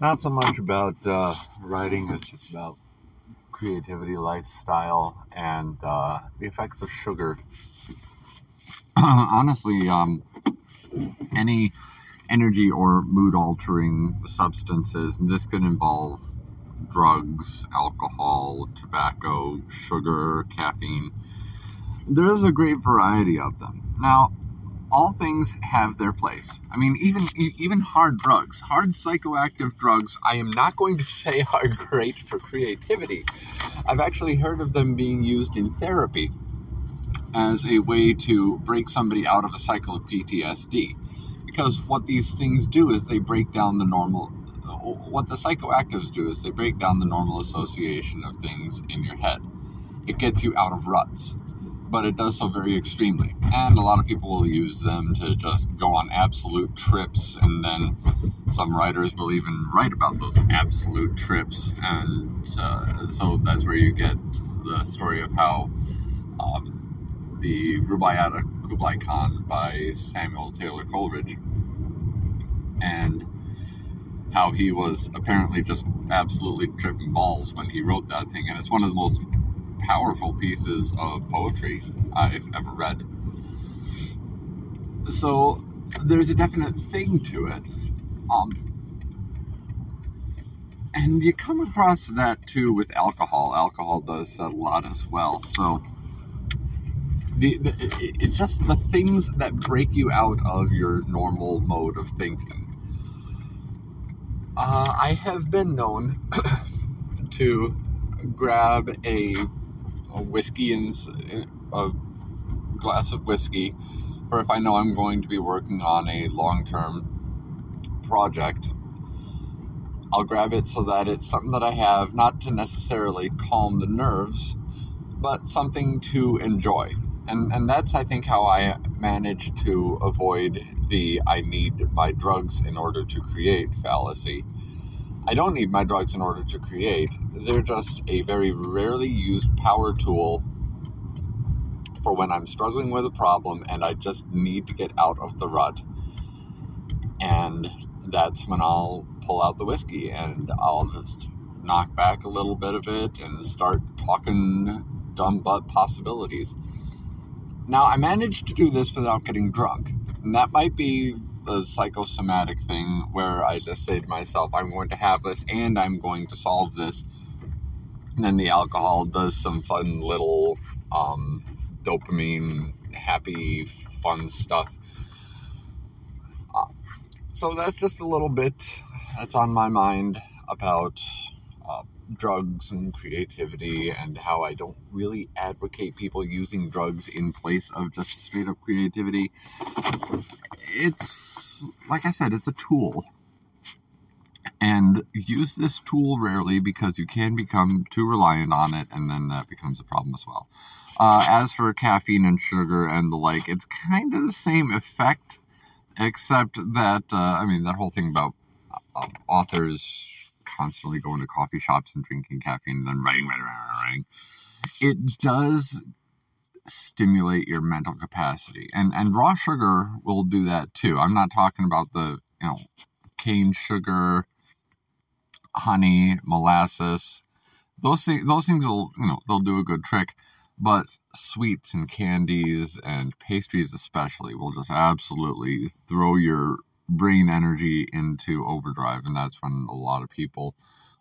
Not so much about uh, writing, it's just about creativity, lifestyle, and uh, the effects of sugar. Honestly, um, any energy or mood altering substances, and this could involve drugs, alcohol, tobacco, sugar, caffeine. There is a great variety of them. Now, all things have their place. I mean, even even hard drugs, hard psychoactive drugs, I am not going to say are great for creativity. I've actually heard of them being used in therapy as a way to break somebody out of a cycle of PTSD. Because what these things do is they break down the normal what the psychoactives do is they break down the normal association of things in your head. It gets you out of ruts but it does so very extremely. And a lot of people will use them to just go on absolute trips, and then some writers will even write about those absolute trips. And uh, so that's where you get the story of how um, the Rubaiyat of Kublai Khan by Samuel Taylor Coleridge, and how he was apparently just absolutely tripping balls when he wrote that thing. And it's one of the most powerful pieces of poetry I've ever read. So there's a definite thing to it. Um, and you come across that too with alcohol. Alcohol does a lot as well. So the, the, it's just the things that break you out of your normal mode of thinking. Uh, I have been known to grab a a whiskey and a glass of whiskey for if I know I'm going to be working on a long term project. I'll grab it so that it's something that I have not to necessarily calm the nerves, but something to enjoy. And, and that's, I think, how I manage to avoid the I need my drugs in order to create fallacy. I don't need my drugs in order to create. They're just a very rarely used power tool for when I'm struggling with a problem and I just need to get out of the rut. And that's when I'll pull out the whiskey and I'll just knock back a little bit of it and start talking dumb butt possibilities. Now, I managed to do this without getting drunk. And that might be a psychosomatic thing where I just say to myself, I'm going to have this and I'm going to solve this. And then the alcohol does some fun little um, dopamine, happy, fun stuff. Uh, so that's just a little bit that's on my mind about uh, drugs and creativity and how I don't really advocate people using drugs in place of just straight up creativity. It's, like I said, it's a tool. And use this tool rarely because you can become too reliant on it, and then that becomes a problem as well. Uh, as for caffeine and sugar and the like, it's kind of the same effect, except that, uh, I mean, that whole thing about um, authors constantly going to coffee shops and drinking caffeine and then writing, writing, writing, writing. It does stimulate your mental capacity. And and raw sugar will do that too. I'm not talking about the, you know, cane sugar, honey, molasses. Those things those things will, you know, they'll do a good trick, but sweets and candies and pastries especially will just absolutely throw your brain energy into overdrive, and that's when a lot of people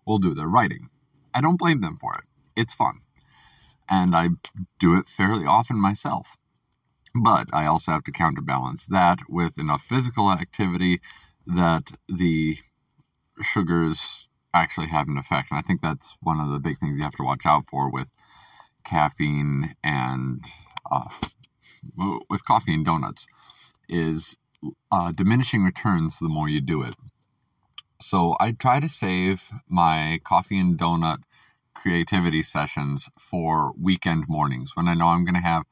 will do their writing. I don't blame them for it. It's fun. And I do it fairly often myself. But I also have to counterbalance that with enough physical activity that the sugars actually have an effect. And I think that's one of the big things you have to watch out for with caffeine and uh, with coffee and donuts is uh, diminishing returns the more you do it. So I try to save my coffee and donut creativity sessions for weekend mornings when I know I'm going to have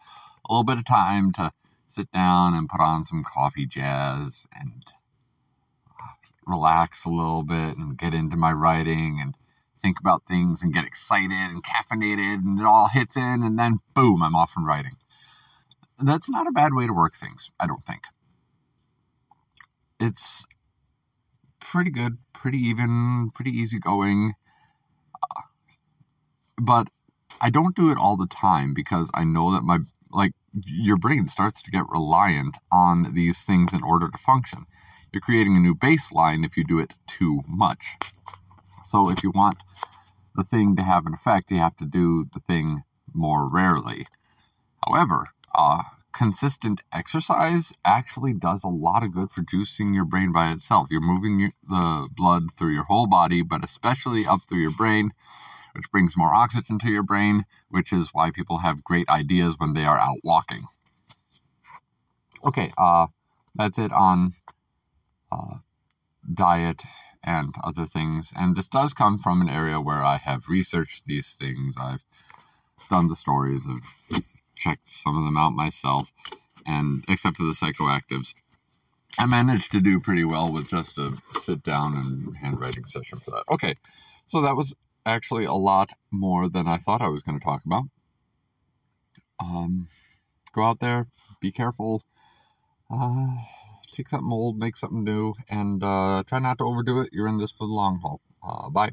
a little bit of time to sit down and put on some coffee jazz and uh, relax a little bit and get into my writing and think about things and get excited and caffeinated and it all hits in and then boom, I'm off and writing. That's not a bad way to work things, I don't think it's pretty good, pretty even, pretty easygoing. Uh, but I don't do it all the time because I know that my like your brain starts to get reliant on these things in order to function. You're creating a new baseline if you do it too much. So if you want the thing to have an effect, you have to do the thing more rarely. However, uh, consistent exercise actually does a lot of good for juicing your brain by itself. You're moving your, the blood through your whole body, but especially up through your brain, which brings more oxygen to your brain, which is why people have great ideas when they are out walking. Okay, uh, that's it on uh, diet and other things. And this does come from an area where I have researched these things. I've done the stories, I've checked some of them out myself, and except for the psychoactives, I managed to do pretty well with just a sit down and handwriting session for that. Okay, so that was actually a lot more than I thought I was going to talk about. Um, go out there, be careful. Uh, take something old, make something new, and uh, try not to overdo it. You're in this for the long haul. Uh, bye.